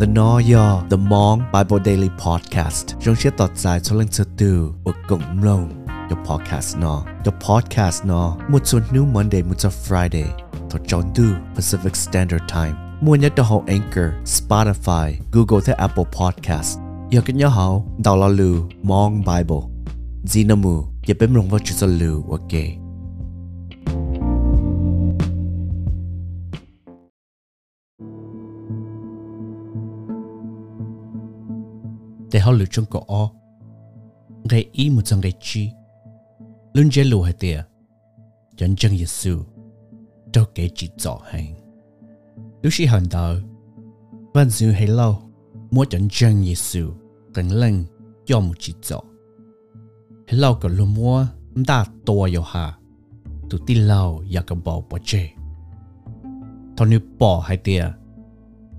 The No Yo The Mong, Bible Daily Podcast. Trong chiếc tọt dài cho lên từ từ và cộng lông The podcast no The podcast no Một số new Monday, một số Friday. Thọ chọn du Pacific Standard Time. Mua nhất đó hậu Anchor, Spotify, Google thế Apple Podcast. Giờ cái nhớ hậu Đào lo lù Mong Bible. Zinamu Giờ bấm rong vào chú sa Ok. Để họ lựa chọn có o. Ngày ý một trong ngày chi. Luôn chế lùa hay tiệt chân chân Giêsu đâu kể chỉ rõ hành lúc khi hành đạo vẫn giữ hay lâu. Mua chân chân Giêsu gần lưng. Cho một chỉ rõ hay lâu cái luôn mua đã to yêu ha tụi tin lâu ya cái bảo bỏ chế thằng nữ bỏ hay tiệt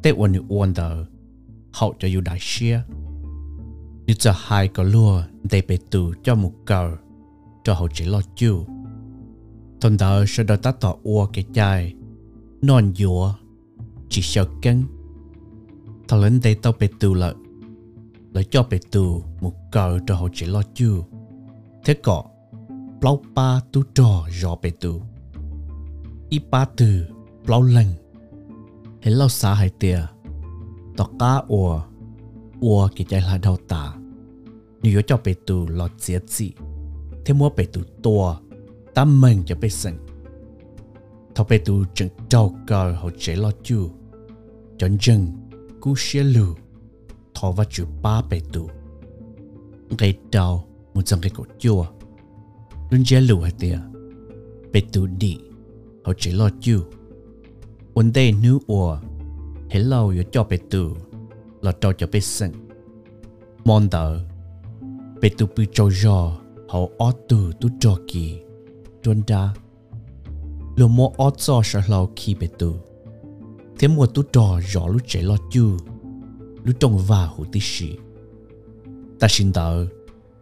tết วัน nữ ôn đạo hậu cho yêu đại xia như cho hai có lùa, để bị tù cho một cầu cho hậu chỉ lo chiu Thôn đó sẽ đòi ta tỏ ua cái chai non dùa, chỉ sợ cân thằng lên đây tao bị tù lại lại cho bị tù một cầu cho hậu chỉ lo chiu thế cọ bao ba tu trò rõ bị tù. Ít ba từ bao lần hết lâu xa hai tiệt Tỏ cá ua 我给在来头打，你要叫被赌老节制，天莫被赌多，但门就被省。他被赌整糟糕后 chế lo chu, chân chân cú xe lù, thọ và chữ ba bị tù. Gây đau một dòng cái cổ chua, luôn chế lù hay tìa, bị tù đi, họ chế lo chu. Ôn đây nữ ủa, hế lâu cho bị tù là trò cho biết sinh mong tờ, bị tu bị cho rõ hậu ở tù tu trò kì, tuân đa Lô mô ở cho sở lâu khi bị tu. Thế mùa tu trò rõ lúc chạy lo chu lúc trông va hủ tí xì. ta xin tờ,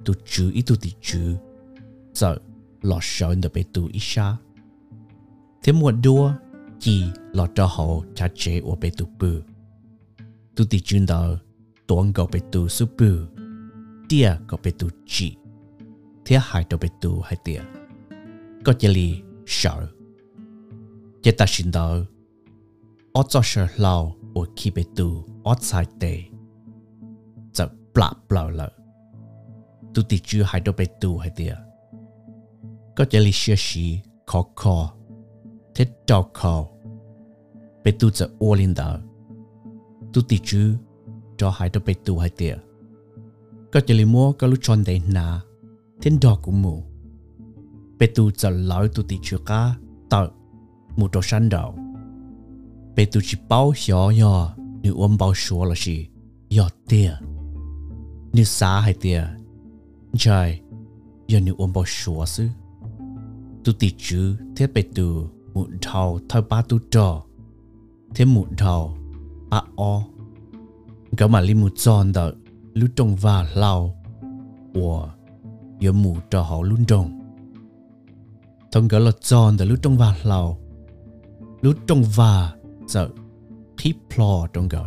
tu chú ý tu tí chú sợ lo sợ được bị tu ý xa. Thế mùa đua chỉ lo cho hậu cha chế của bị tu bự tu ti chun đó tuần cầu bê tu su bù tia cầu bê tu chỉ thế hai đầu bê tu hai tia có chỉ li sợ chỉ ta xin đó, ở cho sợ lao ở khi bê tu ở sai tệ giờ bla bla lợ tu ti chu hai đầu bê tu hai tia có chỉ li xia xí khó khó thế trao khó bê tu giờ ô linh đạo tu ti chú cho hai đứa bé tu hai tiệt có chỉ li mua có lúc chọn để na thiên đỏ cũng mù. Bé tu giờ lão tu ti chú cá tạo một đồ săn đầu bé tu chỉ bao nhỏ nhỏ như ôm bao số là gì? Nhỏ tiệt như xa hai tiệt trời giờ như ôm bao số sư tu ti chú thế bé tu một thầu thay ba tu trò. Thế một thầu à o. Cái mà li mu chọn đó lúc trong và lao. Của giờ mu cho họ luôn trong thông cái là chọn đó lúc trong và lao. Lúc trong và giờ khi plo trong cái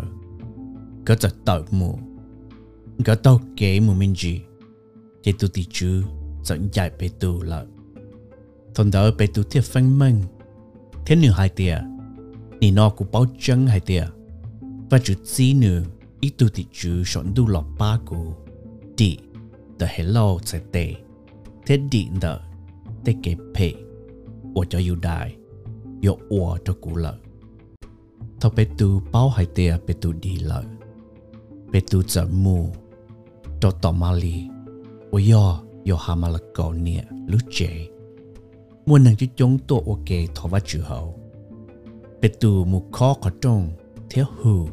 cái giờ tàu mu. Cái tàu kế mu mình gì cái tu ti chú dẫn dạy bé tu là thông đó bé tu thiết phân minh thế nữa hai tia. Ni nó cũng bảo chân hai tia và chú chỉ nữ ít tu thì chữ chọn du lọc ba cụ đi the hello sẽ tệ. Thế đi nợ thế kế phe ở cho yêu đại yo ở cho cụ lợ. Thọ bé tu bao hai tia, bé tu đi lợ. Bé tu chở mù, cho tỏ mali ở yo yo hamala cầu nia lúc chế muốn nàng chú chống tổ, ok, thọ và chữ hậu. Bé tu mù khó khó trông thiếu hù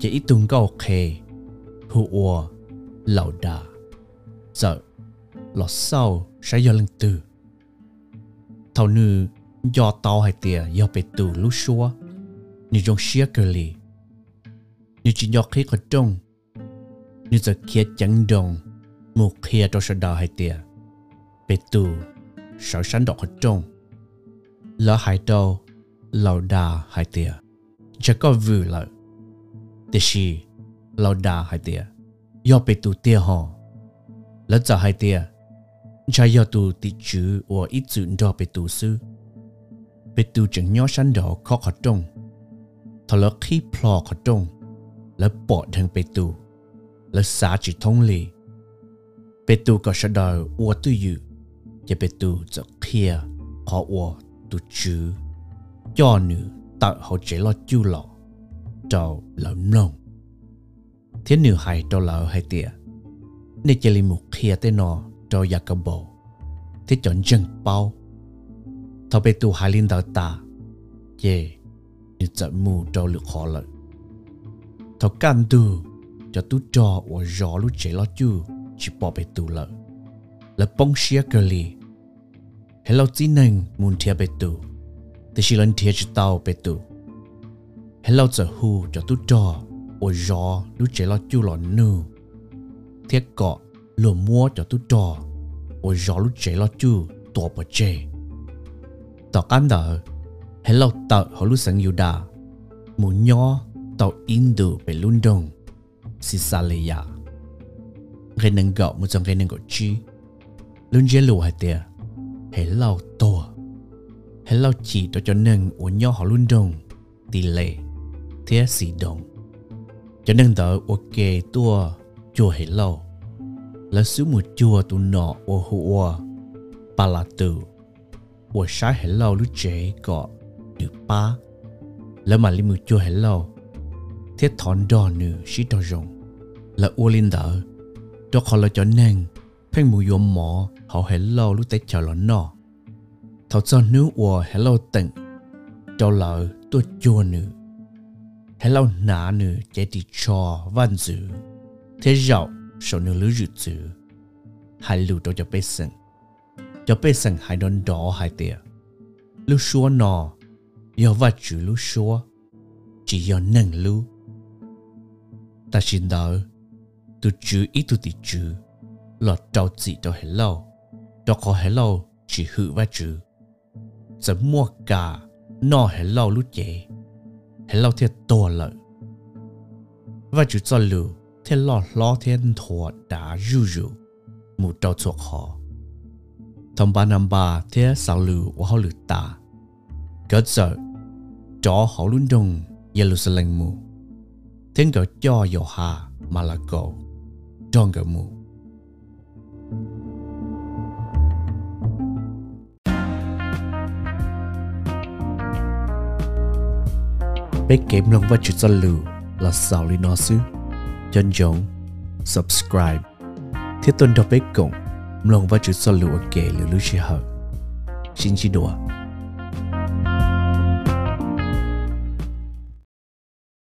chỉ tung câu khề. Hù ua lão đà. Sợ lọt sau sẽ do lưng từ thầu nữ do tao hay tìa do bề tù lú xua. Như trong xia cơ lì. Như chỉ do khí có trông. Như giờ kia chẳng đồng. Một kia cho sợ đà hay tìa. Bề tù sợ sánh đọc ở trông. Lỡ hại đâu lão đà hại tìa. hay tiề chỉ có vừa lợi แต่ชีเราด่าให้เตียย่อไปตูเตียหอแล้วจะให้เตียใช้ย่อตูติจูว่าอีจุนดอไปตูซื้อไปตูจึงย่อชันดอข้อขดงทะเลขี้พลอขดงแล้วปอดทางไปตูแล้วสาจิตทงลีไปตูก็ชะดอวัวตุอยู่จะไปตูจะเคลียขอวัวตูจูย่อหนูตั tạo họ chỉ lo chu lọ cho lợm lông thế nửa hai cho lợ hai tia, nên chỉ lấy một khía tên nó cho giặc cả bộ thế chọn dân bao. Thọ bê tu hai linh đạo ta chê như trận mù trò lực khó lợi thọ can tu cho tu trò và gió lúc chế lo chu chỉ bỏ bê tu lợi là bông xia cơ li hello chỉ năng muốn theo bê tu thì chỉ lần thiệt chỉ tao bê tu lâu giờ hù cho tu trò ô gió lu chế lo chu lo nư. Thiết cọ lùa mua cho tu trò ô gió lúc chế lo chu tổ bờ chê. Tao can đỡ hello tao họ lúc sang yêu đà. Mu nhỏ tao bê be đông xì xa le ya cái nâng gạo một trong cái nâng gạo chi. Luôn chế lùa hai tia hello to hello chỉ cho cho nên ô nhỏ họ London tỷ lệ thế sĩ động cho nên đỡ ok tua, chùa hệ lâu là số một chùa tu nọ ô hùa bà là tử. Ô sáng hệ lâu lúc chế có được ba. Là mà li một chùa hệ lâu thế thọn đỏ nữ sĩ đỏ rồng. Là ô linh đỡ đó khó là cho nên phanh mù yom mỏ, họ hệ lâu lúc tết chờ lọ nọ thọ cho nữ ô hello lâu tận, cho lỡ tôi chua nữ hello nã nữ chạy đi cho văn dữ. Thế rạo số nữ lữ rự dữ. Hai lưu đó cho bê sừng cho bê sừng hai đón đỏ hai tìa. Lưu xua nò yêu vật chữ lưu xua, chỉ yêu nâng lưu. Ta xin đỡ tu chữ ít tu tì chữ. Lọt trâu chỉ cho hello, cho có hello chỉ hữu vật chữ sẽ mua cả nọ hết lâu lúc chế hay lâu thiệt to lợi. Và chú cho lù thiệt lo lo thiên thua đã rù rù một trâu chuột họ. Thông ba năm ba thiệt sao lù và họ lù ta? Cỡ giờ cho họ luôn đông Jerusalem mù. Thiên cỡ cho yo hà mà là cậu trong cỡ mù. Bé kém lòng và chút cho lù là sao lý nó sư chân giống, subscribe. Thiết tuần đọc bé cộng lòng và chút cho lù ở kể lù lưu chi hợp xin chi đùa.